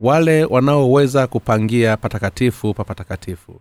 wale wanaoweza kupangia patakatifu pa patakatifu.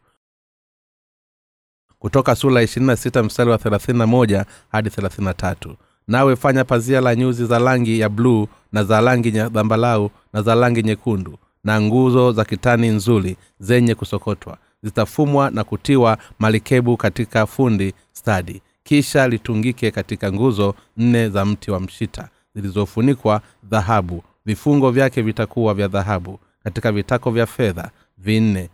Kutoka sura 26 mstari wa 31 hadi 33 nawe fanya pazia la nyuzi za rangi ya bluu na za rangi dhambalau na za rangi nyekundu na nguzo za kitani nzuri zenye kusokotwa. Zitafumwa na kutiwa malikebu katika fundi stadi. Kisha litungike katika nguzo nne za mti wa mshita zilizofunikwa dhahabu vifungo vyake vitakuwa vya dhahabu katika vitako vya fedha vinne.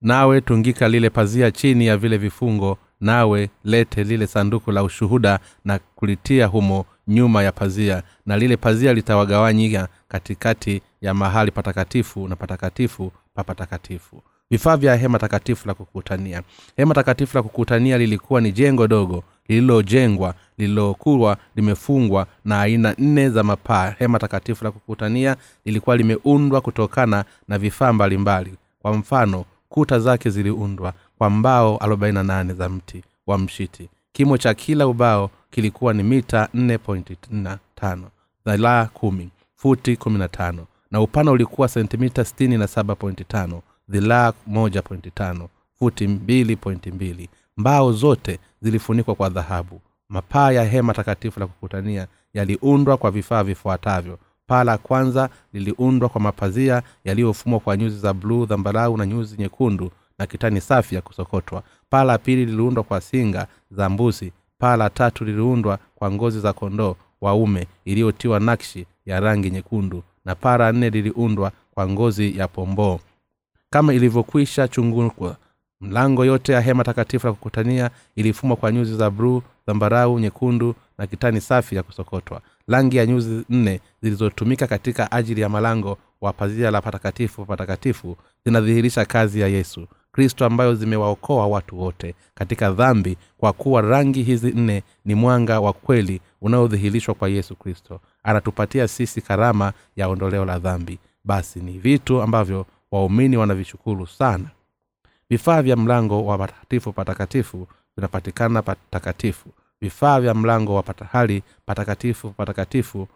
Nawe tungika lile pazia chini ya vile vifungo nawe lete lile sanduku la ushuhuda na kulitia humo nyuma ya pazia na lile pazia litawagawanyika katikati ya mahali patakatifu na patakatifu pa patakatifu. Vifaa vya hema takatifu la kukutania. Hema takatifu la kukutania lilikuwa ni jengo dogo lililojengwa lililokuwa limefungwa na aina nne za mapaa. Hema takatifu la kukutania lilikuwa limeundwa kutokana na vifaa mbalimbali. Kwa mfano kuta zake ziliundwa kwa mbao 48 za mti wa mshiti. Kimo cha kila ubao kilikuwa ni mita 4.5 dhalaa 1 futi 15 na upana ulikuwa sentimita 67.5 dhilaa 1.5 futi 2.2 mbao zote zilifunikwa kwa dhahabu. Mapaa ya hema takatifu la kukutania yaliundwa kwa vifaa vifuatavyo. Paa la kwanza liliundwa kwa mapazia yaliyofumwa kwa nyuzi za bluu dhambarau na nyuzi nyekundu na kitani safi ya kusokotwa. Paa la pili liliundwa kwa singa za mbuzi. Paa la tatu liliundwa kwa ngozi za kondoo waume iliyotiwa nakshi ya rangi nyekundu. Na paa la nne liliundwa kwa ngozi ya pomboo. Kama ilivyokwisha chungukwa mlango yote ya hema takatifu la kukutania ilifumwa kwa nyuzi za bruu zambarau nyekundu na kitani safi ya kusokotwa. Rangi ya nyuzi nne zilizotumika katika ajili ya malango wa pazia la patakatifu patakatifu zinadhihirisha kazi ya yesu kristo ambayo zimewaokoa watu wote katika dhambi kwa kuwa rangi hizi nne ni mwanga wa kweli unaodhihirishwa kwa yesu kristo. Anatupatia sisi karama ya ondoleo la dhambi. Basi ni vitu ambavyo waumini wanavishukuru sana vifaa vya mlango wa patakatifu patakatifu vinapatikana patakatifu. Vifaa vya mlango wa patahali patakatifu patakatifu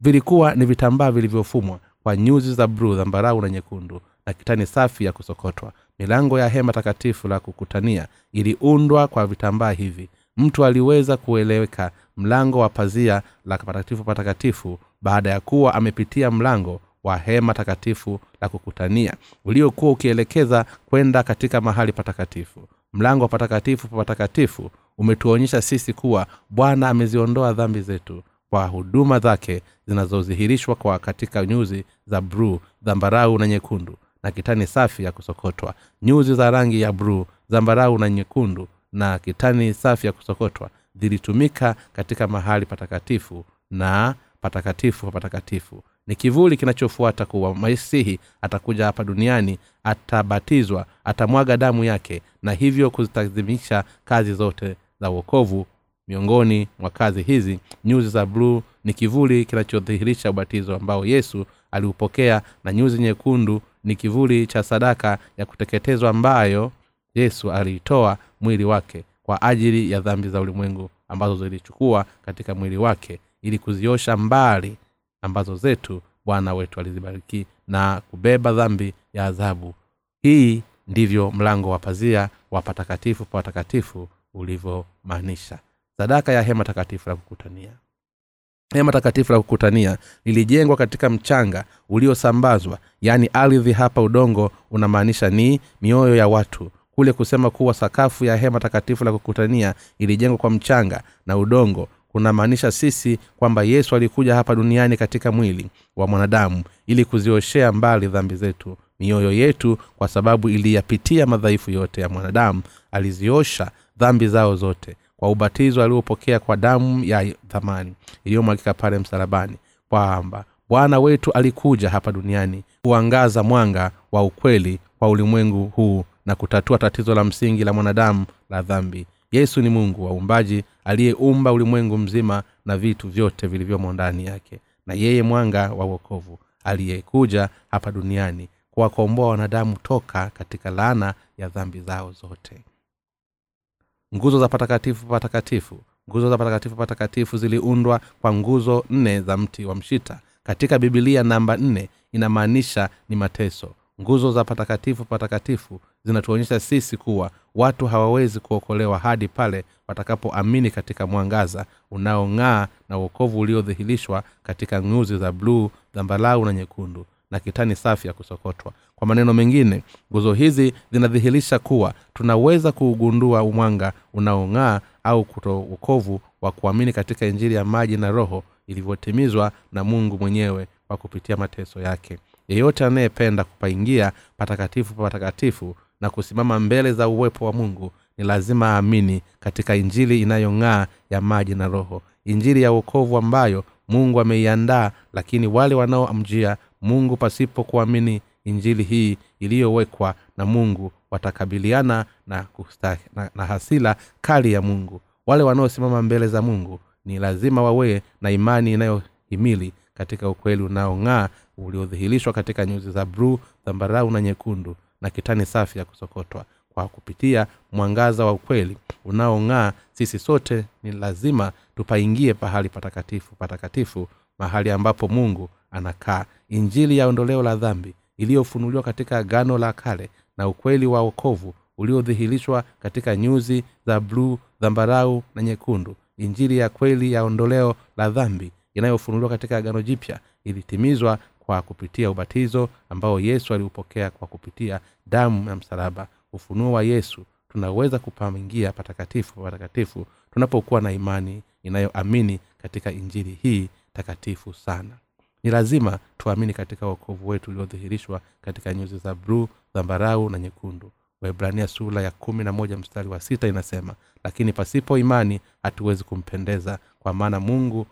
vilikuwa ni vitambaa vilivyofumwa kwa nyuzi za bruu zambarau na nyekundu na kitani safi ya kusokotwa. Milango ya hema takatifu la kukutania iliundwa kwa vitambaa hivi. Mtu aliweza kueleweka mlango wa pazia la patakatifu patakatifu baada ya kuwa amepitia mlango wa hema takatifu la kukutania uliokuwa ukielekeza kwenda katika mahali patakatifu. Mlango wa patakatifu pa patakatifu umetuonyesha sisi kuwa bwana ameziondoa dhambi zetu kwa huduma zake zinazodhihirishwa kwa katika nyuzi za bruu zambarau na nyekundu na kitani safi ya kusokotwa. Nyuzi za rangi ya bruu zambarau na nyekundu na kitani safi ya kusokotwa zilitumika katika mahali patakatifu na patakatifu patakatifu ni kivuli kinachofuata kuwa masihi atakuja hapa duniani atabatizwa atamwaga damu yake na hivyo kuzitazimisha kazi zote za uokovu miongoni mwa kazi hizi nyuzi za bluu ni kivuli kinachodhihirisha ubatizo ambao yesu aliupokea na nyuzi nyekundu ni kivuli cha sadaka ya kuteketezwa ambayo yesu aliitoa mwili wake kwa ajili ya dhambi za ulimwengu ambazo zilichukua katika mwili wake ili kuziosha mbali ambazo zetu bwana wetu alizibariki na kubeba dhambi ya adhabu hii ndivyo mlango wa pazia wa patakatifu pa watakatifu ulivyomaanisha. Sadaka ya hema takatifu la kukutania. Hema takatifu la kukutania lilijengwa katika mchanga uliosambazwa yaani ardhi hapa udongo unamaanisha ni mioyo ya watu. Kule kusema kuwa sakafu ya hema takatifu la kukutania ilijengwa kwa mchanga na udongo kunamaanisha sisi kwamba yesu alikuja hapa duniani katika mwili wa mwanadamu ili kuzioshea mbali dhambi zetu. Mioyo yetu kwa sababu iliyapitia madhaifu yote ya mwanadamu aliziosha dhambi zao zote kwa ubatizo aliopokea kwa damu ya thamani iliyomwagika pale msalabani kwamba bwana wetu alikuja hapa duniani kuangaza mwanga wa ukweli kwa ulimwengu huu na kutatua tatizo la msingi la mwanadamu la dhambi yesu ni mungu wa umbaji aliyeumba ulimwengu mzima na vitu vyote vilivyomo ndani yake. Na yeye mwanga wa uokovu aliyekuja hapa duniani kuwakomboa wanadamu toka katika laana ya dhambi zao zote. Nguzo za patakatifu patakatifu. Nguzo za patakatifu patakatifu ziliundwa kwa nguzo nne za mti wa mshita. Katika bibilia namba nne inamaanisha ni mateso nguzo za patakatifu patakatifu zinatuonyesha sisi kuwa watu hawawezi kuokolewa hadi pale watakapoamini katika mwangaza unaong'aa na uokovu uliodhihirishwa katika nguzi za bluu dhambalau na nyekundu na kitani safi ya kusokotwa. Kwa maneno mengine nguzo hizi zinadhihirisha kuwa tunaweza kuugundua mwanga unaong'aa au kuto uokovu wa kuamini katika injili ya maji na roho ilivyotimizwa na mungu mwenyewe kwa kupitia mateso yake yeyote anayependa kupaingia patakatifu pa patakatifu na kusimama mbele za uwepo wa mungu ni lazima aamini katika injili inayong'aa ya maji na roho. Injili ya uokovu ambayo mungu ameiandaa lakini wale wanaomjia mungu pasipo kuamini injili hii iliyowekwa na mungu watakabiliana na, kusta, na, na hasila kali ya mungu. Wale wanaosimama mbele za mungu ni lazima wawee na imani inayohimili katika ukweli unaong'aa uliodhihirishwa katika nyuzi za bruu dhambarau na nyekundu na kitani safi ya kusokotwa. Kwa kupitia mwangaza wa ukweli unaong'aa sisi sote ni lazima tupaingie pahali patakatifu patakatifu mahali ambapo mungu anakaa. Injili ya ondoleo la dhambi iliyofunuliwa katika gano la kale na ukweli wa okovu uliodhihirishwa katika nyuzi za bluu dhambarau na nyekundu. Injili ya kweli ya ondoleo la dhambi inayofunuliwa katika agano jipya ilitimizwa kwa kupitia ubatizo ambao yesu aliupokea kwa kupitia damu ya msalaba. Ufunuo wa yesu tunaweza kupamingia patakatifu patakatifu tunapokuwa na imani inayoamini katika injili hii takatifu sana. Ni lazima tuamini katika uokovu wetu uliodhihirishwa katika nyuzi za bruu dhambarau na nyekundu. Waibrania sura ya kumi na moja mstari wa sita inasema lakini pasipo imani hatuwezi kumpendeza kwa maana mungu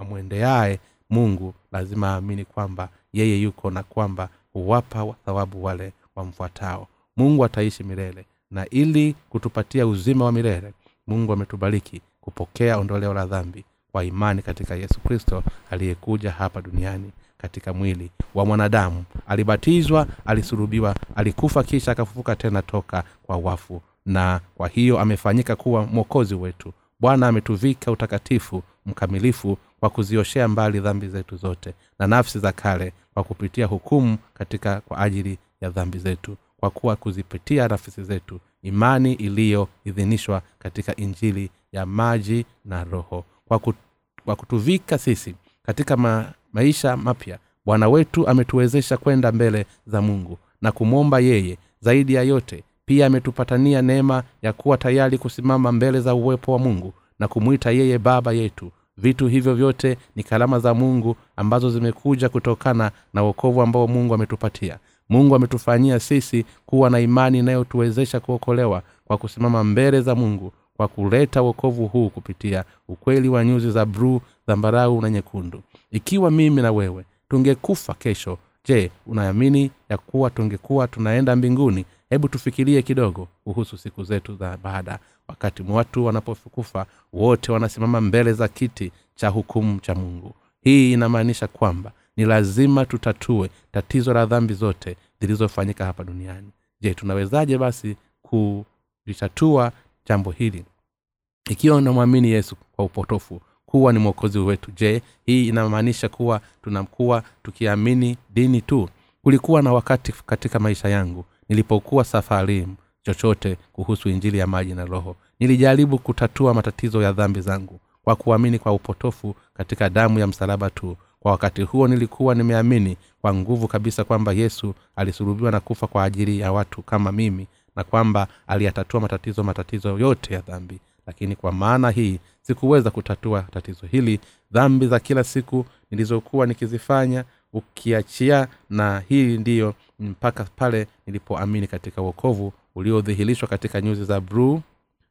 amwendeaye mungu lazima aamini kwamba yeye yuko na kwamba huwapa thawabu wale wamfuatao. Mungu ataishi milele na ili kutupatia uzima wa milele mungu ametubariki kupokea ondoleo la dhambi kwa imani katika yesu kristo aliyekuja hapa duniani katika mwili wa mwanadamu. Alibatizwa alisulubiwa alikufa kisha akafufuka tena toka kwa wafu. Na kwa hiyo amefanyika kuwa mwokozi wetu. Bwana ametuvika utakatifu mkamilifu kwa kuzioshea mbali dhambi zetu zote na nafsi za kale kwa kupitia hukumu katika kwa ajili ya dhambi zetu kwa kuwa kuzipitia nafsi zetu imani iliyoidhinishwa katika injili ya maji na roho. Kwa, kut, kwa kutuvika sisi katika ma, maisha mapya bwana wetu ametuwezesha kwenda mbele za mungu na kumwomba yeye zaidi ya yote. Pia ametupatania neema ya kuwa tayari kusimama mbele za uwepo wa mungu na kumwita yeye baba yetu. Vitu hivyo vyote ni kalama za mungu ambazo zimekuja kutokana na uokovu ambao mungu ametupatia. Mungu ametufanyia sisi kuwa na imani inayotuwezesha kuokolewa kwa kusimama mbele za mungu kwa kuleta uokovu huu kupitia ukweli wa nyuzi za bruu zambarau na nyekundu. Ikiwa mimi na wewe tungekufa kesho je unaamini ya kuwa tungekuwa tunaenda mbinguni hebu tufikirie kidogo kuhusu siku zetu za baada. Wakati watu wanapokufa wote wanasimama mbele za kiti cha hukumu cha mungu. Hii inamaanisha kwamba ni lazima tutatue tatizo la dhambi zote zilizofanyika hapa duniani. Je tunawezaje basi kulitatua jambo hili? Ikiwa unamwamini yesu kwa upotofu kuwa ni mwokozi wetu je hii inamaanisha kuwa tunakuwa tukiamini dini tu? Kulikuwa na wakati katika maisha yangu nilipokuwa safarim chochote kuhusu injili ya maji na roho nilijaribu kutatua matatizo ya dhambi zangu kwa kuamini kwa upotofu katika damu ya msalaba tu. Kwa wakati huo nilikuwa nimeamini kwa nguvu kabisa kwamba yesu alisulubiwa na kufa kwa ajili ya watu kama mimi na kwamba aliyatatua matatizo matatizo yote ya dhambi. Lakini kwa maana hii sikuweza kutatua tatizo hili. Dhambi za kila siku nilizokuwa nikizifanya ukiachia na hii ndiyo mpaka pale nilipoamini katika uokovu uliodhihirishwa katika nyuzi za bruu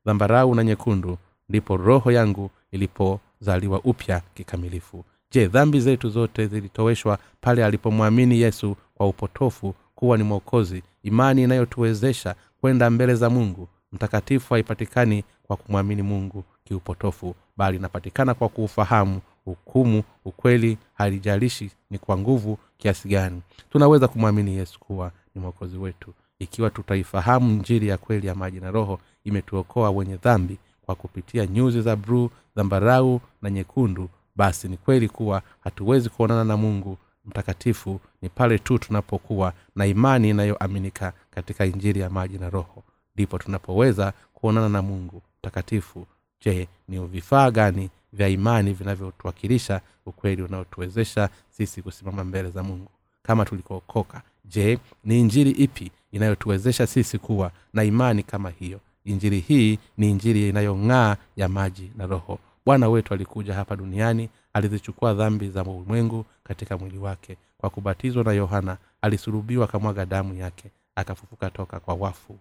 dhambarau na nyekundu ndipo roho yangu ilipozaliwa upya kikamilifu. Je dhambi zetu zote zilitoweshwa pale alipomwamini yesu kwa upotofu kuwa ni mwokozi imani inayotuwezesha kwenda mbele za mungu mtakatifu haipatikani kwa kumwamini mungu kiupotofu bali inapatikana kwa kuufahamu hukumu ukweli halijalishi ni kwa nguvu kiasi gani. Tunaweza kumwamini yesu kuwa ni mwokozi wetu. Ikiwa tutaifahamu njiri ya kweli ya maji na roho imetuokoa wenye dhambi kwa kupitia nyuzi za bruu dhambarau na nyekundu basi ni kweli kuwa hatuwezi kuonana na mungu mtakatifu. Ni pale tu tunapokuwa na imani inayoaminika katika injiri ya maji na roho. Ndipo tunapoweza kuonana na mungu mtakatifu. Je ni vifaa gani vya imani vinavyotuwakilisha ukweli unaotuwezesha sisi kusimama mbele za mungu. Kama tulikookoka je ni injili ipi inayotuwezesha sisi kuwa na imani kama hiyo? Injili hii ni injili inayong'aa ya maji na roho. Bwana wetu alikuja hapa duniani alizichukua dhambi za ulimwengu katika mwili wake. Kwa kubatizwa na yohana alisulubiwa akamwaga damu yake akafufuka toka kwa wafu.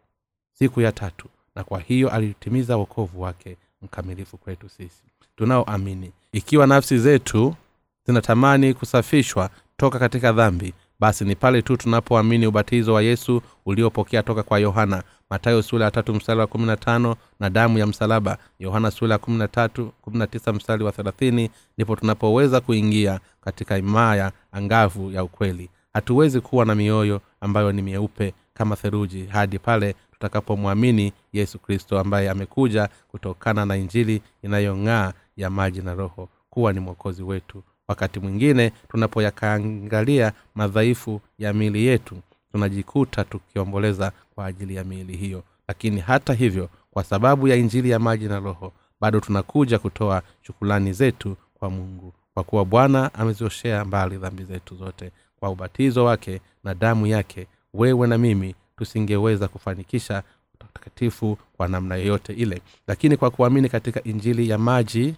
Siku ya tatu na kwa hiyo alitimiza wokovu wake mkamilifu kwetu sisi tunaoamini. Ikiwa nafsi zetu zinatamani kusafishwa toka katika dhambi basi ni pale tu tunapoamini ubatizo wa yesu uliopokea toka kwa yohana. Matayo sula ya tatu mstari wa kumi na tano na damu ya msalaba. Yohana sula ya kumi na tatu kumi na tisa mstari wa thelathini ndipo tunapoweza kuingia katika imaya angavu ya ukweli. Hatuwezi kuwa na mioyo ambayo ni mieupe kama theruji hadi pale tutakapomwamini yesu kristo ambaye amekuja kutokana na injili inayong'aa ya maji na roho kuwa ni mwokozi wetu. Wakati mwingine tunapoyakaangalia madhaifu ya miili yetu tunajikuta tukiomboleza kwa ajili ya miili hiyo. Lakini hata hivyo kwa sababu ya injili ya maji na roho bado tunakuja kutoa shukulani zetu kwa mungu. Kwa kuwa bwana amezioshea mbali dhambi zetu zote. Kwa ubatizo wake na damu yake wewe na mimi tusingeweza kufanikisha utakatifu kwa namna yoyote ile. Lakini kwa kuamini katika injili ya maji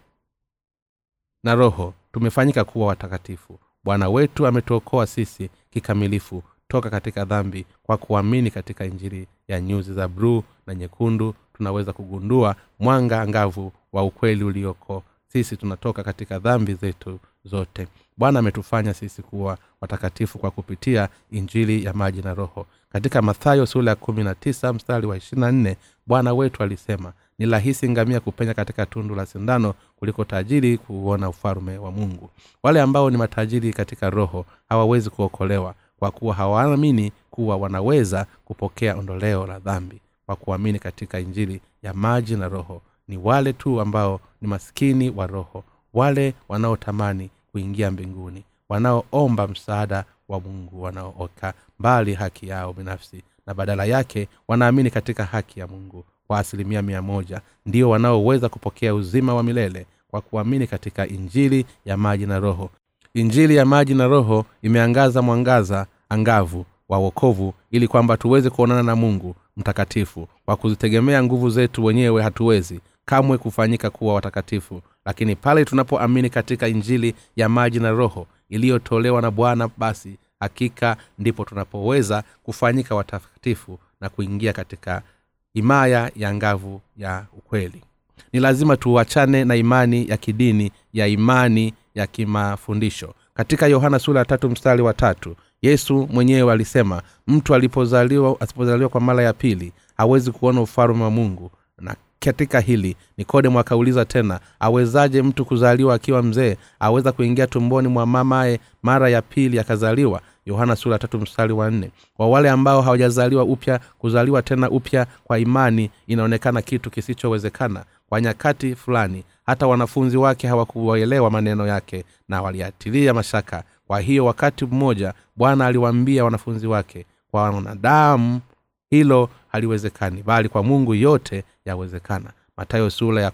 na roho tumefanyika kuwa watakatifu. Bwana wetu ametuokoa sisi kikamilifu toka katika dhambi kwa kuamini katika injili ya nyuzi za bruu na nyekundu. Tunaweza kugundua mwanga angavu wa ukweli ulioko. Sisi tunatoka katika dhambi zetu zote. Bwana ametufanya sisi kuwa watakatifu kwa kupitia injili ya maji na roho. Katika mathayo sura ya kumi na tisa mstari wa ishirina nne bwana wetu alisema ni rahisi ngamia kupenya katika tundu la sindano kuliko tajiri kuuona ufalume wa mungu. Wale ambao ni matajiri katika roho hawawezi kuokolewa kwa kuwa hawaamini kuwa wanaweza kupokea ondoleo la dhambi. Kwa kuamini katika injili ya maji na roho ni wale tu ambao ni maskini wa roho wale wanaotamani kuingia mbinguni wanaoomba msaada wa mungu wanaooka mbali haki yao binafsi na badala yake wanaamini katika haki ya mungu kwa asilimia mia moja ndio wanaoweza kupokea uzima wa milele kwa kuamini katika injili ya maji na roho. Injili ya maji na roho imeangaza mwangaza angavu wa wokovu ili kwamba tuweze kuonana na mungu mtakatifu kwa kuzitegemea nguvu zetu wenyewe hatuwezi kamwe kufanyika kuwa watakatifu lakini pale tunapoamini katika injili ya maji na roho iliyotolewa na bwana basi hakika ndipo tunapoweza kufanyika watakatifu na kuingia katika himaya ya ngavu ya ukweli. Ni lazima tuachane na imani ya kidini ya imani ya kimafundisho. Katika yohana sura ya tatu mstari wa tatu yesu mwenyewe alisema mtu alipozaliwa asipozaliwa kwa mara ya pili hawezi kuona ufalume wa mungu na katika hili. Nikodemo akauliza tena awezaje mtu kuzaliwa akiwa mzee aweza kuingia tumboni mwa mamaye mara ya pili akazaliwa? Yohana sura tatu mstari wa nne. Kwa wale ambao hawajazaliwa upya kuzaliwa tena upya kwa imani inaonekana kitu kisichowezekana. Kwa nyakati fulani hata wanafunzi wake hawakuwaelewa maneno yake na waliatilia mashaka. Kwa hiyo wakati mmoja bwana aliwaambia wanafunzi wake kwa wanadamu hilo haliwezekani bali kwa mungu yote yawezekana. Matayo sura ya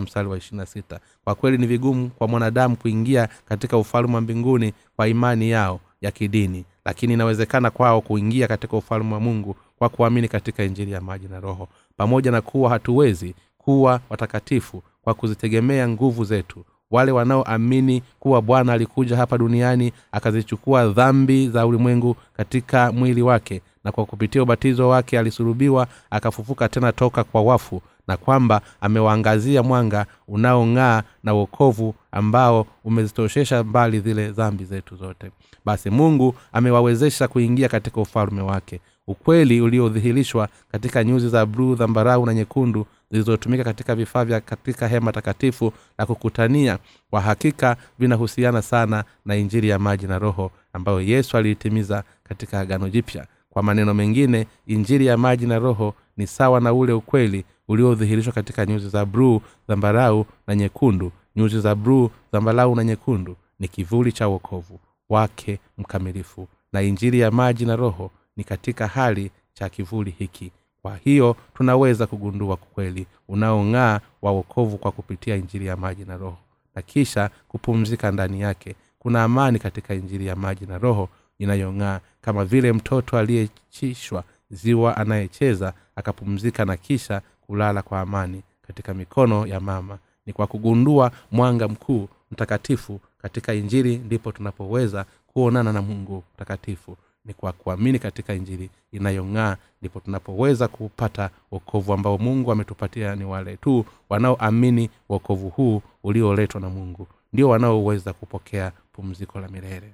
mstari wa sita. Kwa kweli ni vigumu kwa mwanadamu kuingia katika ufalme wa mbinguni kwa imani yao ya kidini lakini inawezekana kwao kuingia katika ufalme wa mungu kwa kuamini katika injili ya maji na roho. Pamoja na kuwa hatuwezi kuwa watakatifu kwa kuzitegemea nguvu zetu wale wanaoamini kuwa bwana alikuja hapa duniani akazichukua dhambi za ulimwengu katika mwili wake na kwa kupitia ubatizo wake alisulubiwa akafufuka tena toka kwa wafu na kwamba amewaangazia mwanga unaong'aa na uokovu ambao umezitoshesha mbali zile dhambi zetu zote. Basi mungu amewawezesha kuingia katika ufalume wake. Ukweli uliodhihirishwa katika nyuzi za bluu dhambarau na nyekundu zilizotumika katika vifaa vya katika hema takatifu la kukutania kwa hakika vinahusiana sana na injiri ya maji na roho ambayo yesu aliitimiza katika agano jipya kwa maneno mengine injili ya maji na roho ni sawa na ule ukweli uliodhihirishwa katika nyuzi za bruu zambarau na nyekundu. Nyuzi za bruu zambarau na nyekundu ni kivuli cha wokovu wake mkamilifu. Na injili ya maji na roho ni katika hali cha kivuli hiki. Kwa hiyo tunaweza kugundua kweli unaong'aa wa wokovu kwa kupitia injili ya maji na roho. Na kisha kupumzika ndani yake kuna amani katika injili ya maji na roho inayong'aa kama vile mtoto aliyechishwa ziwa anayecheza akapumzika na kisha kulala kwa amani katika mikono ya mama. Ni kwa kugundua mwanga mkuu mtakatifu katika injili ndipo tunapoweza kuonana na mungu mtakatifu. Ni kwa kuamini katika injili inayong'aa ndipo tunapoweza kupata wokovu ambao mungu ametupatia. Ni wale tu wanaoamini wokovu huu ulioletwa na mungu. Ndio wanaoweza kupokea pumziko la milele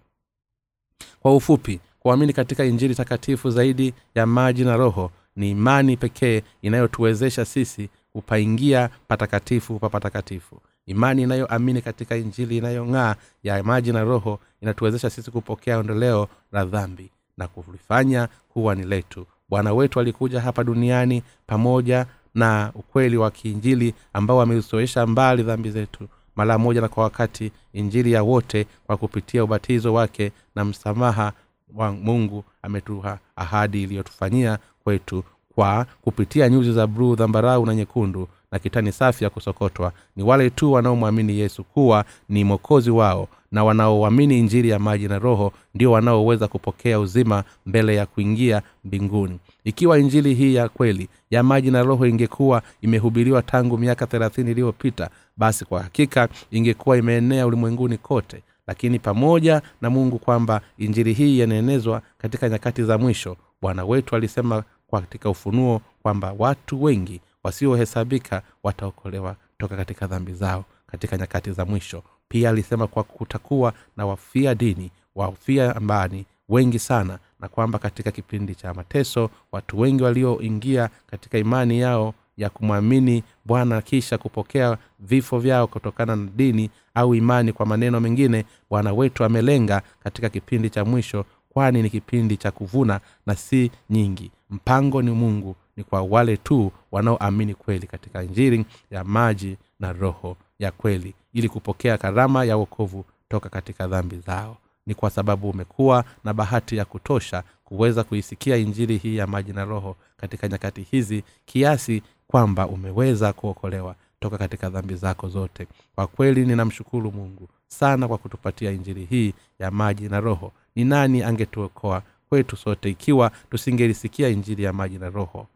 kwa ufupi kuamini katika injili takatifu zaidi ya maji na roho ni imani pekee inayotuwezesha sisi kupaingia patakatifu pa patakatifu. Imani inayoamini katika injili inayong'aa ya maji na roho inatuwezesha sisi kupokea ondoleo la dhambi na kulifanya kuwa ni letu. Bwana wetu alikuja hapa duniani pamoja na ukweli wa kiinjili ambao ameusoesha mbali dhambi zetu mara moja na kwa wakati injili ya wote kwa kupitia ubatizo wake na msamaha wa mungu ametuha ahadi iliyotufanyia kwetu kwa kupitia nyuzi za bluu dhambarau na nyekundu na kitani safi ya kusokotwa. Ni wale tu wanaomwamini yesu kuwa ni mwokozi wao na wanaoamini injili ya maji na roho ndio wanaoweza kupokea uzima mbele ya kuingia mbinguni. Ikiwa injili hii ya kweli ya maji na roho ingekuwa imehubiriwa tangu miaka thelathini iliyopita basi kwa hakika ingekuwa imeenea ulimwenguni kote. Lakini pamoja na mungu kwamba injili hii yanaenezwa katika nyakati za mwisho bwana wetu alisema katika ufunuo kwamba watu wengi wasiohesabika wataokolewa toka katika dhambi zao katika nyakati za mwisho. Pia alisema kwa kutakuwa na wafia dini wafia ambani wengi sana na kwamba katika kipindi cha mateso watu wengi walioingia katika imani yao ya kumwamini bwana kisha kupokea vifo vyao kutokana na dini au imani kwa maneno mengine bwana wetu amelenga katika kipindi cha mwisho kwani ni kipindi cha kuvuna na si nyingi. Mpango ni mungu ni kwa wale tu wanaoamini kweli katika injiri ya maji na roho ya kweli ili kupokea karama ya wokovu toka katika dhambi zao. Ni kwa sababu umekuwa na bahati ya kutosha kuweza kuisikia injili hii ya maji na roho katika nyakati hizi kiasi kwamba umeweza kuokolewa toka katika dhambi zako zote. Kwa kweli ninamshukuru mungu sana kwa kutupatia injili hii ya maji na roho. Ni nani angetuokoa kwetu sote ikiwa tusingelisikia injili ya maji na roho?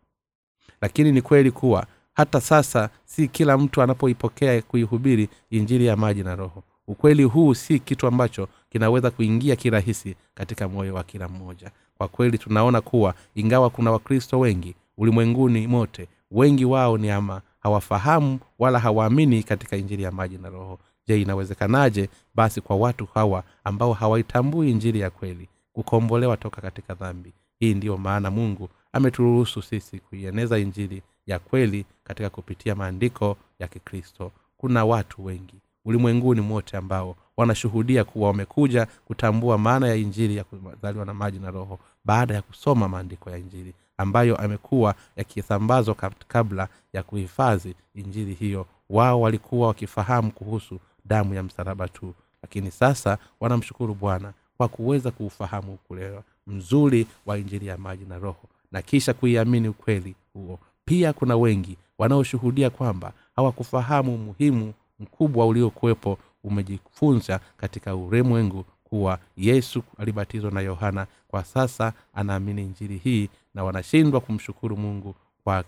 Lakini ni kweli kuwa hata sasa si kila mtu anapoipokea kuihubiri injili ya maji na roho. Ukweli huu si kitu ambacho kinaweza kuingia kirahisi katika moyo wa kila mmoja. Kwa kweli tunaona kuwa ingawa kuna wakristo wengi ulimwenguni mote wengi wao ni ama hawafahamu wala hawaamini katika injili ya maji na roho. Je inawezekanaje? Basi kwa watu hawa ambao hawaitambui injili ya kweli kukombolewa toka katika dhambi. Hii ndiyo maana mungu ameturuhusu sisi kuieneza injili ya kweli katika kupitia maandiko ya kikristo. Kuna watu wengi ulimwenguni mote ambao wanashuhudia kuwa wamekuja kutambua maana ya injili ya kuzaliwa na maji na roho baada ya kusoma maandiko ya injili ambayo amekuwa yakisambazwa kabla ya kuhifadhi injili hiyo. Wao walikuwa wakifahamu kuhusu damu ya msalaba tu. Lakini sasa wanamshukuru bwana kwa kuweza kuufahamu ukulewa mzuri wa injili ya maji na roho na kisha kuiamini ukweli huo. Pia kuna wengi wanaoshuhudia kwamba hawakufahamu umuhimu mkubwa uliokuwepo umejifunza katika ulimwengu kuwa yesu alibatizwa na yohana. Kwa sasa anaamini injili hii na wanashindwa kumshukuru mungu kwa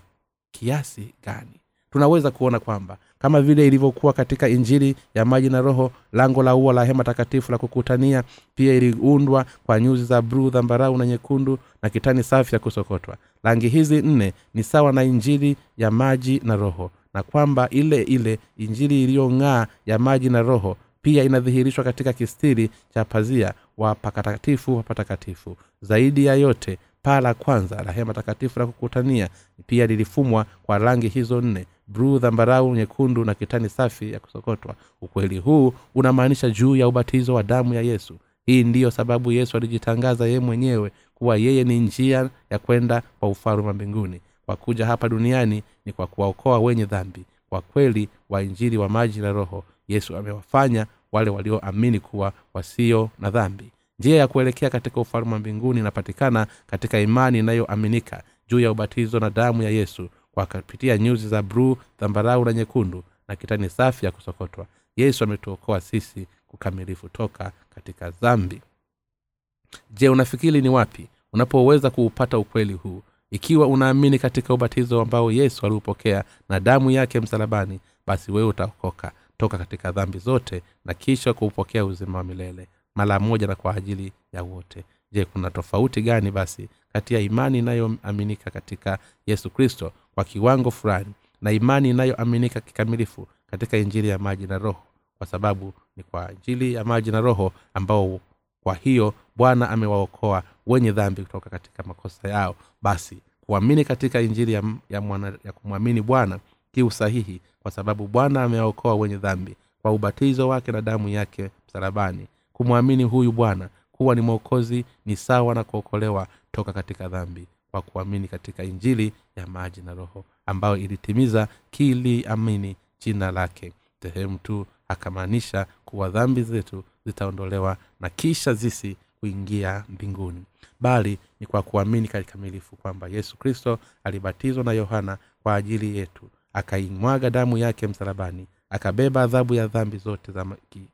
kiasi gani. Tunaweza kuona kwamba kama vile ilivyokuwa katika injili ya maji na roho lango la ua la hema takatifu la kukutania pia iliundwa kwa nyuzi za bruu dhambarau na nyekundu na kitani safi ya kusokotwa. Rangi hizi nne ni sawa na injili ya maji na roho na kwamba ile ile injili iliyong'aa ya maji na roho pia inadhihirishwa katika kistiri cha pazia wa patakatifu wa patakatifu. Zaidi ya yote paa la kwanza la hema takatifu la kukutania. Pia lilifumwa kwa rangi hizo nne bruu dhambarau nyekundu na kitani safi ya kusokotwa. Ukweli huu unamaanisha juu ya ubatizo wa damu ya yesu. Hii ndiyo sababu yesu alijitangaza yeye mwenyewe kuwa yeye ni njia ya kwenda kwa ufalme wa mbinguni. Kwa kuja hapa duniani ni kwa kuwaokoa wenye dhambi. Kwa kweli wa injili wa maji na roho yesu amewafanya wale walioamini kuwa wasio na dhambi njia ya kuelekea katika ufalme wa mbinguni inapatikana katika imani inayoaminika juu ya ubatizo na damu ya yesu kwa kupitia nyuzi za bruu dhambarau na nyekundu na kitani safi ya kusokotwa. Yesu ametuokoa sisi kukamilifu toka katika dhambi. Je unafikiri ni wapi unapoweza kuupata ukweli huu? Ikiwa unaamini katika ubatizo ambao yesu aliupokea na damu yake msalabani basi wewe utaokoka toka katika dhambi zote na kisha kuupokea uzima wa milele mara moja na kwa ajili ya wote. Je kuna tofauti gani basi kati ya imani inayoaminika katika yesu kristo kwa kiwango fulani na imani inayoaminika kikamilifu katika injili ya maji na roho? Kwa sababu ni kwa ajili ya maji na roho ambao kwa hiyo bwana amewaokoa wenye dhambi kutoka katika makosa yao. Basi kuamini katika injili ya, ya, mwana, ya kumwamini bwana kiu sahihi kwa sababu bwana amewaokoa wenye dhambi kwa ubatizo wake na damu yake msalabani kumwamini huyu bwana kuwa ni mwokozi ni sawa na kuokolewa toka katika dhambi kwa kuamini katika injili ya maji na roho ambayo ilitimiza kiliamini jina lake. Sehemu tu akamaanisha kuwa dhambi zetu zitaondolewa na kisha zisi kuingia mbinguni. Bali ni kwa kuamini kikamilifu kwamba yesu kristo alibatizwa na yohana kwa ajili yetu akaimwaga damu yake msalabani akabeba adhabu ya dhambi zote za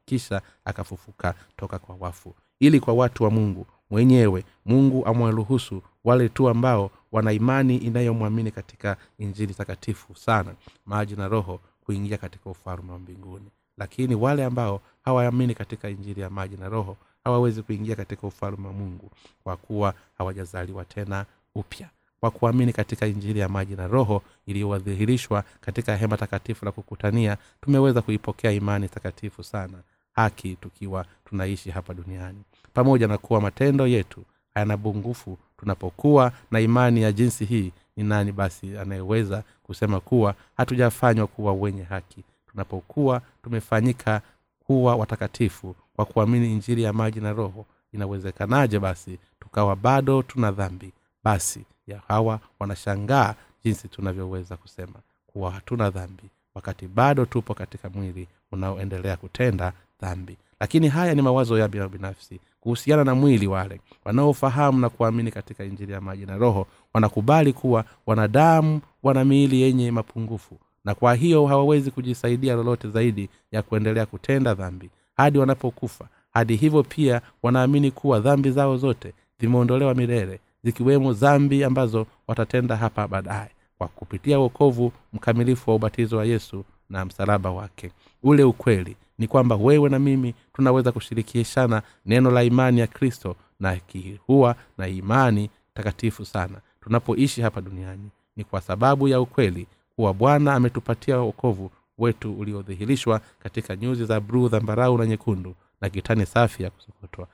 kisha akafufuka toka kwa wafu. Ili kwa watu wa mungu mwenyewe mungu amwaruhusu wale tu ambao wana imani inayomwamini katika injili takatifu sana maji na roho kuingia katika ufalme wa mbinguni. Lakini wale ambao hawaamini katika injili ya maji na roho hawawezi kuingia katika ufalme wa mungu kwa kuwa hawajazaliwa tena upya kwa kuamini katika injili ya maji na roho iliyowadhihirishwa katika hema takatifu la kukutania tumeweza kuipokea imani takatifu sana haki tukiwa tunaishi hapa duniani. Pamoja na kuwa matendo yetu hayana bungufu tunapokuwa na imani ya jinsi hii ni nani basi anayeweza kusema kuwa hatujafanywa kuwa wenye haki? Tunapokuwa tumefanyika kuwa watakatifu kwa kuamini injili ya maji na roho inawezekanaje basi tukawa bado tuna dhambi? Basi ya hawa wanashangaa jinsi tunavyoweza kusema kuwa hatuna dhambi wakati bado tupo katika mwili unaoendelea kutenda dhambi. Lakini haya ni mawazo ya binafsi kuhusiana na mwili wale. Wanaofahamu na kuamini katika injili ya maji na roho wanakubali kuwa wanadamu wana miili yenye mapungufu na kwa hiyo hawawezi kujisaidia lolote zaidi ya kuendelea kutenda dhambi hadi wanapokufa. Hadi hivyo pia wanaamini kuwa dhambi zao zote zimeondolewa milele zikiwemo dhambi ambazo watatenda hapa baadaye. Kwa kupitia uokovu mkamilifu wa ubatizo wa yesu na msalaba wake. Ule ukweli ni kwamba wewe na mimi tunaweza kushirikishana neno la imani ya kristo na kihuwa na imani takatifu sana. Tunapoishi hapa duniani ni kwa sababu ya ukweli kuwa bwana ametupatia wokovu wetu uliodhihirishwa katika nyuzi za bruu dhambarau na nyekundu na kitani safi ya kusokotwa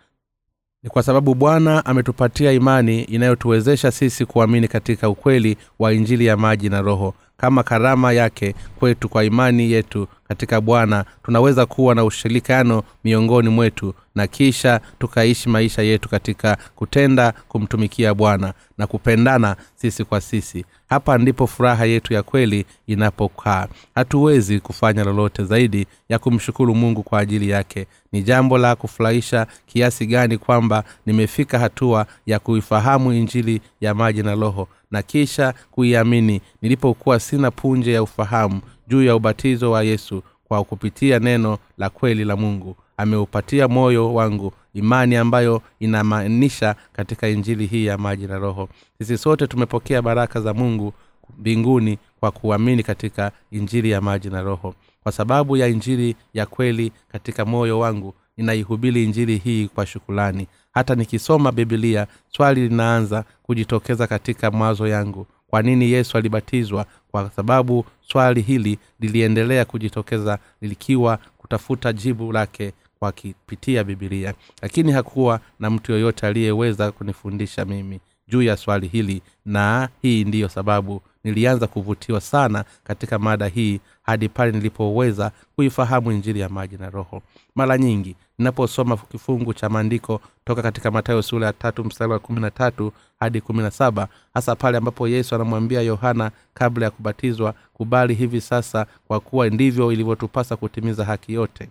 ni kwa sababu bwana ametupatia imani inayotuwezesha sisi kuamini katika ukweli wa injili ya maji na roho kama karama yake kwetu kwa imani yetu katika bwana. Tunaweza kuwa na ushirikano miongoni mwetu na kisha tukaishi maisha yetu katika kutenda kumtumikia bwana na kupendana sisi kwa sisi. Hapa ndipo furaha yetu ya kweli inapokaa. Hatuwezi kufanya lolote zaidi ya kumshukuru mungu kwa ajili yake. Ni jambo la kufurahisha kiasi gani kwamba nimefika hatua ya kuifahamu injili ya maji na roho na kisha kuiamini. Nilipokuwa sina punje ya ufahamu juu ya ubatizo wa yesu kwa kupitia neno la kweli la mungu. Ameupatia moyo wangu imani ambayo inamaanisha katika injili hii ya maji na roho. Sisi sote tumepokea baraka za mungu mbinguni kwa kuamini katika injili ya maji na roho. Kwa sababu ya injili ya kweli katika moyo wangu ninaihubiri injili hii kwa shukulani hata nikisoma bibilia swali linaanza kujitokeza katika mawazo yangu. Kwa nini yesu alibatizwa? Kwa sababu swali hili liliendelea kujitokeza likiwa kutafuta jibu lake kwa kipitia bibilia lakini hakuwa na mtu yoyote aliyeweza kunifundisha mimi juu ya swali hili na hii ndiyo sababu nilianza kuvutiwa sana katika mada hii hadi pale nilipoweza kuifahamu injili ya maji na roho. Mara nyingi ninaposoma kifungu cha maandiko toka katika matayo sura ya tatu mstari wa kumi na tatu hadi kumi na saba hasa pale ambapo yesu anamwambia yohana kabla ya kubatizwa kubali hivi sasa kwa kuwa ndivyo ilivyotupasa kutimiza haki yote.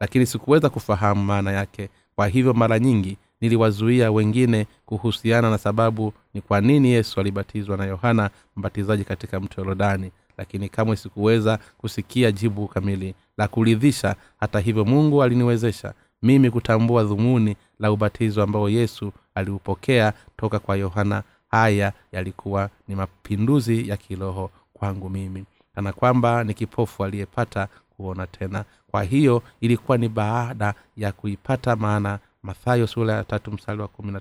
Lakini sikuweza kufahamu maana yake. Kwa hivyo mara nyingi niliwazuia wengine kuhusiana na sababu ni kwa nini yesu alibatizwa na yohana mbatizaji katika mto yorodani lakini kamwe sikuweza kusikia jibu kamili la kuridhisha. Hata hivyo mungu aliniwezesha mimi kutambua dhumuni la ubatizo ambao yesu aliupokea toka kwa yohana. Haya yalikuwa ni mapinduzi ya kiroho kwangu mimi. Kana kwamba ni kipofu aliyepata kuona tena. Kwa hiyo ilikuwa ni baada ya kuipata maana mathayo sura ya tatu msali wa kumi na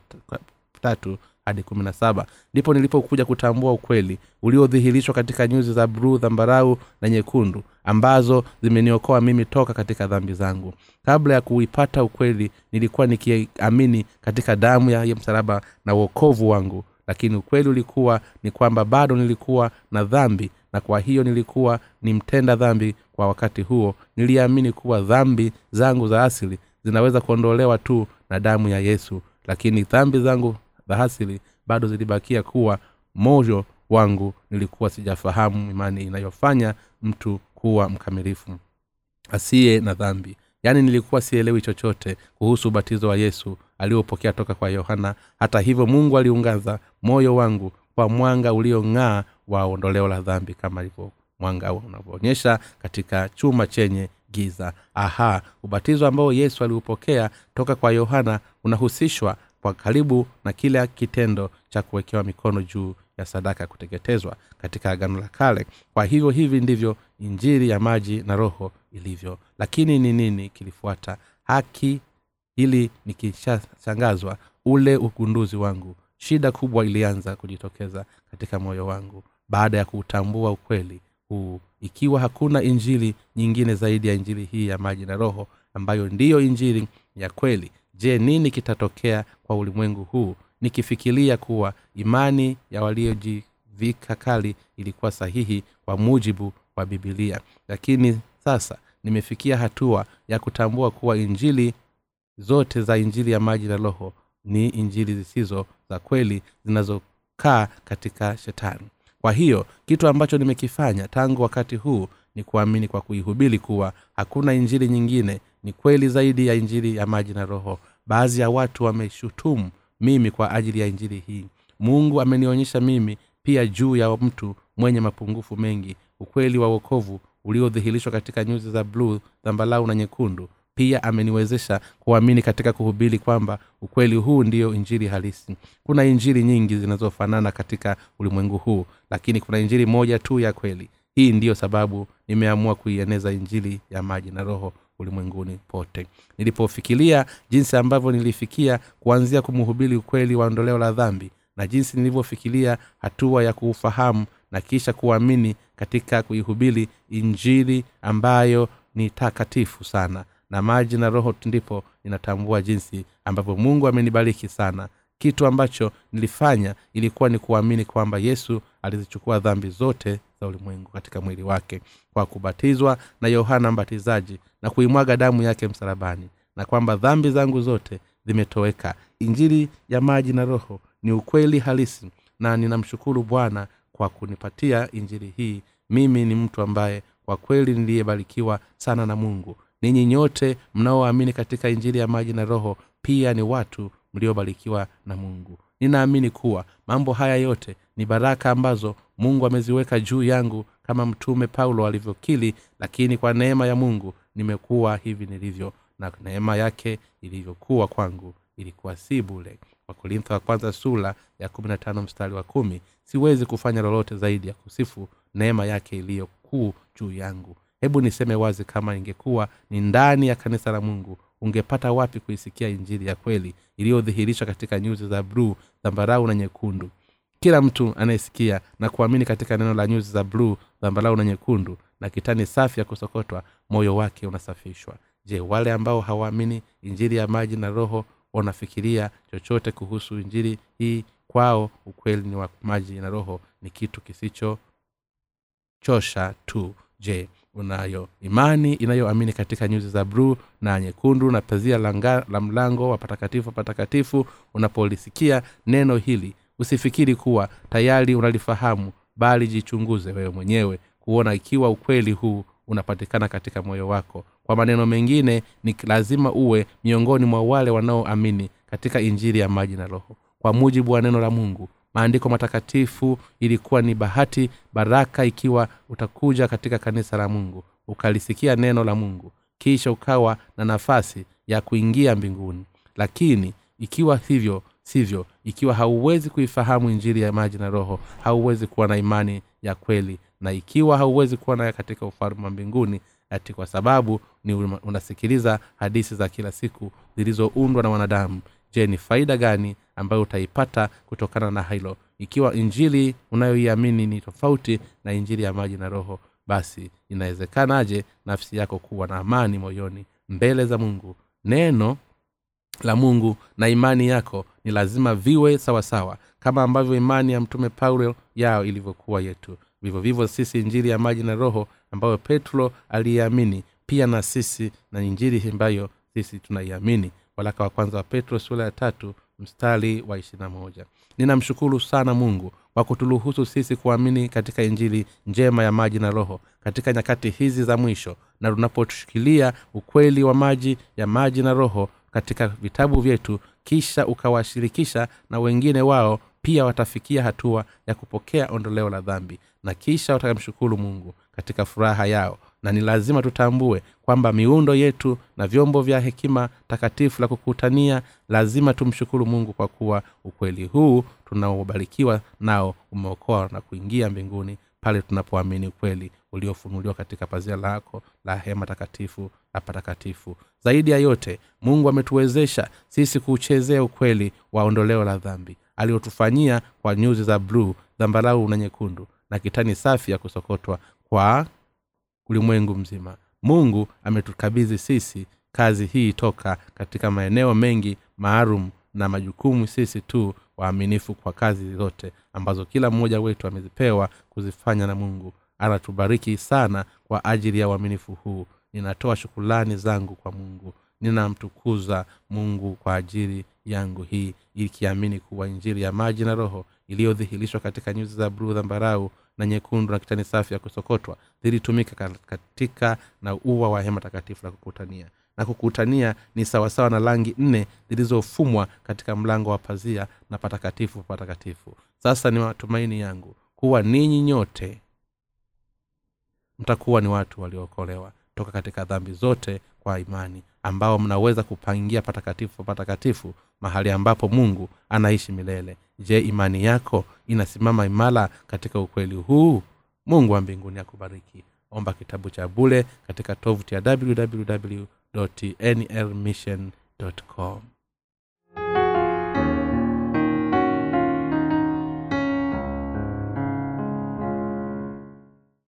tatu hadi kumi na saba. Ndipo nilipokuja kutambua ukweli uliodhihirishwa katika nyuzi za bruu dhambarau na nyekundu ambazo zimeniokoa mimi toka katika dhambi zangu. Kabla ya kuipata ukweli nilikuwa nikiamini katika damu ya msalaba na uokovu wangu. Lakini ukweli ulikuwa ni kwamba bado nilikuwa na dhambi na kwa hiyo nilikuwa ni mtenda dhambi kwa wakati huo. Niliamini kuwa dhambi zangu za asili zinaweza kuondolewa tu na damu ya yesu. Lakini dhambi zangu za asili bado zilibakia kuwa moyo wangu nilikuwa sijafahamu imani inayofanya mtu kuwa mkamilifu asiye na dhambi. Yaani nilikuwa sielewi chochote kuhusu ubatizo wa yesu aliopokea toka kwa yohana. Hata hivyo mungu aliungaza moyo wangu kwa mwanga uliong'aa wa ondoleo la dhambi kama ilivyo mwanga unavyoonyesha katika chuma chenye giza. Aha ubatizo ambao yesu aliupokea toka kwa yohana unahusishwa kwa karibu na kila kitendo cha kuwekewa mikono juu ya sadaka ya kuteketezwa katika agano la kale. Kwa hivyo hivi ndivyo injiri ya maji na roho ilivyo. Lakini ni nini kilifuata? Haki ili nikishashangazwa ule ugunduzi wangu. Shida kubwa ilianza kujitokeza katika moyo wangu baada ya kuutambua ukweli huu. Ikiwa hakuna injili nyingine zaidi ya injili hii ya maji na roho ambayo ndiyo injili ya kweli je nini kitatokea kwa ulimwengu huu? Nikifikiria kuwa imani ya waliojivika kali ilikuwa sahihi kwa mujibu wa bibilia lakini sasa nimefikia hatua ya kutambua kuwa injili zote za injili ya maji na roho ni injili zisizo za kweli zinazokaa katika shetani. Kwa hiyo kitu ambacho nimekifanya tangu wakati huu ni kuamini kwa kuihubiri kuwa hakuna injili nyingine ni kweli zaidi ya injili ya maji na roho. Baadhi ya watu wameshutumu mimi kwa ajili ya injili hii. Mungu amenionyesha mimi pia juu ya mtu mwenye mapungufu mengi. Ukweli wa wokovu uliodhihirishwa katika nyuzi za bluu dhambalau na nyekundu pia ameniwezesha kuamini katika kuhubiri kwamba ukweli huu ndiyo injili halisi. Kuna injili nyingi zinazofanana katika ulimwengu huu lakini kuna injili moja tu ya kweli hii ndiyo sababu nimeamua kuieneza injili ya maji na roho ulimwenguni pote. Nilipofikiria jinsi ambavyo nilifikia kuanzia kumhubiri ukweli wa ondoleo la dhambi na jinsi nilivyofikiria hatua ya kuufahamu na kisha kuamini katika kuihubiri injili ambayo ni takatifu sana. Na maji na roho ndipo ninatambua jinsi ambavyo mungu amenibariki sana kitu ambacho nilifanya ilikuwa ni kuamini kwamba yesu alizichukua dhambi zote za ulimwengu katika mwili wake kwa kubatizwa na yohana mbatizaji na kuimwaga damu yake msalabani na kwamba dhambi zangu zote zimetoweka. Injili ya maji na roho ni ukweli halisi na ninamshukuru bwana kwa kunipatia injili hii. Mimi ni mtu ambaye kwa kweli niliyebarikiwa sana na mungu. Ninyi nyote mnaoamini katika injili ya maji na roho pia ni watu mliobarikiwa na mungu. Ninaamini kuwa mambo haya yote ni baraka ambazo mungu ameziweka juu yangu kama mtume paulo alivyokili lakini kwa neema ya mungu nimekuwa hivi nilivyo na neema yake ilivyokuwa kwangu ilikuwa si bule wakorintho wa kwanza sura ya kumi na tano mstari wa kumi siwezi kufanya lolote zaidi ya kusifu neema yake iliyo kuu juu yangu. Hebu niseme wazi kama ingekuwa ni ndani ya kanisa la mungu ungepata wapi kuisikia injili ya kweli iliyodhihirishwa katika nyuzi za bluu dhambarau na nyekundu? Kila mtu anayesikia na kuamini katika neno la nyuzi za bluu dhambarau na nyekundu na kitani safi ya kusokotwa moyo wake unasafishwa. Je wale ambao hawaamini injili ya maji na roho wanafikiria chochote kuhusu injili hii? Kwao ukweli ni wa maji na roho ni kitu kisichochosha tu. Je unayo imani inayoamini katika nyuzi za bruu na nyekundu na pazia la, la mlango wa patakatifu patakatifu unapolisikia neno hili usifikiri kuwa tayari unalifahamu bali jichunguze wewe mwenyewe kuona ikiwa ukweli huu unapatikana katika moyo wako. Kwa maneno mengine ni lazima uwe miongoni mwa wale wanaoamini katika injiri ya maji na roho. Kwa mujibu wa neno la mungu maandiko matakatifu ilikuwa ni bahati baraka ikiwa utakuja katika kanisa la mungu ukalisikia neno la mungu kisha ukawa na nafasi ya kuingia mbinguni. Lakini ikiwa hivyo sivyo ikiwa hauwezi kuifahamu injili ya maji na roho hauwezi kuwa na imani ya kweli na ikiwa hauwezi kuwa nayo katika ufalme wa mbinguni ati kwa sababu ni unasikiliza hadithi za kila siku zilizoundwa na wanadamu. Je ni faida gani ambayo utaipata kutokana na hilo. Ikiwa injili unayoiamini ni tofauti na injili ya maji na roho basi inawezekanaje nafsi yako kuwa na amani moyoni mbele za mungu? Neno la mungu na imani yako ni lazima viwe sawasawa sawa, kama ambavyo imani ya mtume paulo yao ilivyokuwa yetu. Vivyo vivyo sisi injili ya maji na roho ambayo petro aliiamini pia na sisi na injili ambayo sisi tunaiamini. Walaka wa kwanza wa petro sura ya tatu mstari wa ishirina moja. Ninamshukuru sana mungu kwa kuturuhusu sisi kuamini katika injili njema ya maji na roho katika nyakati hizi za mwisho na tunaposhikilia ukweli wa maji ya maji na roho katika vitabu vyetu kisha ukawashirikisha na wengine wao pia watafikia hatua ya kupokea ondoleo la dhambi na kisha watamshukuru mungu katika furaha yao na ni lazima tutambue kwamba miundo yetu na vyombo vya hekima takatifu la kukutania lazima tumshukuru mungu kwa kuwa ukweli huu tunaobarikiwa nao umeokoa na kuingia mbinguni pale tunapoamini ukweli uliofunuliwa katika pazia lako la hema takatifu la patakatifu. Zaidi ya yote mungu ametuwezesha sisi kuuchezea ukweli wa ondoleo la dhambi aliotufanyia kwa nyuzi za bluu zambarau na nyekundu na kitani safi ya kusokotwa kwa ulimwengu mzima. Mungu ametukabidhi sisi kazi hii toka katika maeneo mengi maalum na majukumu sisi tu waaminifu kwa kazi zote ambazo kila mmoja wetu amezipewa kuzifanya na mungu. Anatubariki sana kwa ajili ya uaminifu huu. Ninatoa shukulani zangu kwa mungu. Ninamtukuza mungu kwa ajili yangu hii ikiamini kuwa injili ya maji na roho iliyodhihirishwa katika nyuzi za bluu dhambarau na nyekundu na kitani safi ya kusokotwa zilitumika katika na ua wa hema takatifu la kukutania. Na kukutania ni sawasawa na rangi nne zilizofumwa katika mlango wa pazia na patakatifu patakatifu. Sasa ni matumaini yangu kuwa ninyi nyote mtakuwa ni watu waliookolewa toka katika dhambi zote kwa imani ambao mnaweza kupangia patakatifu patakatifu mahali ambapo mungu anaishi milele. Je imani yako inasimama imara katika ukweli huu? Mungu wa mbinguni akubariki. Omba kitabu cha bule katika tovuti ya www nlmission com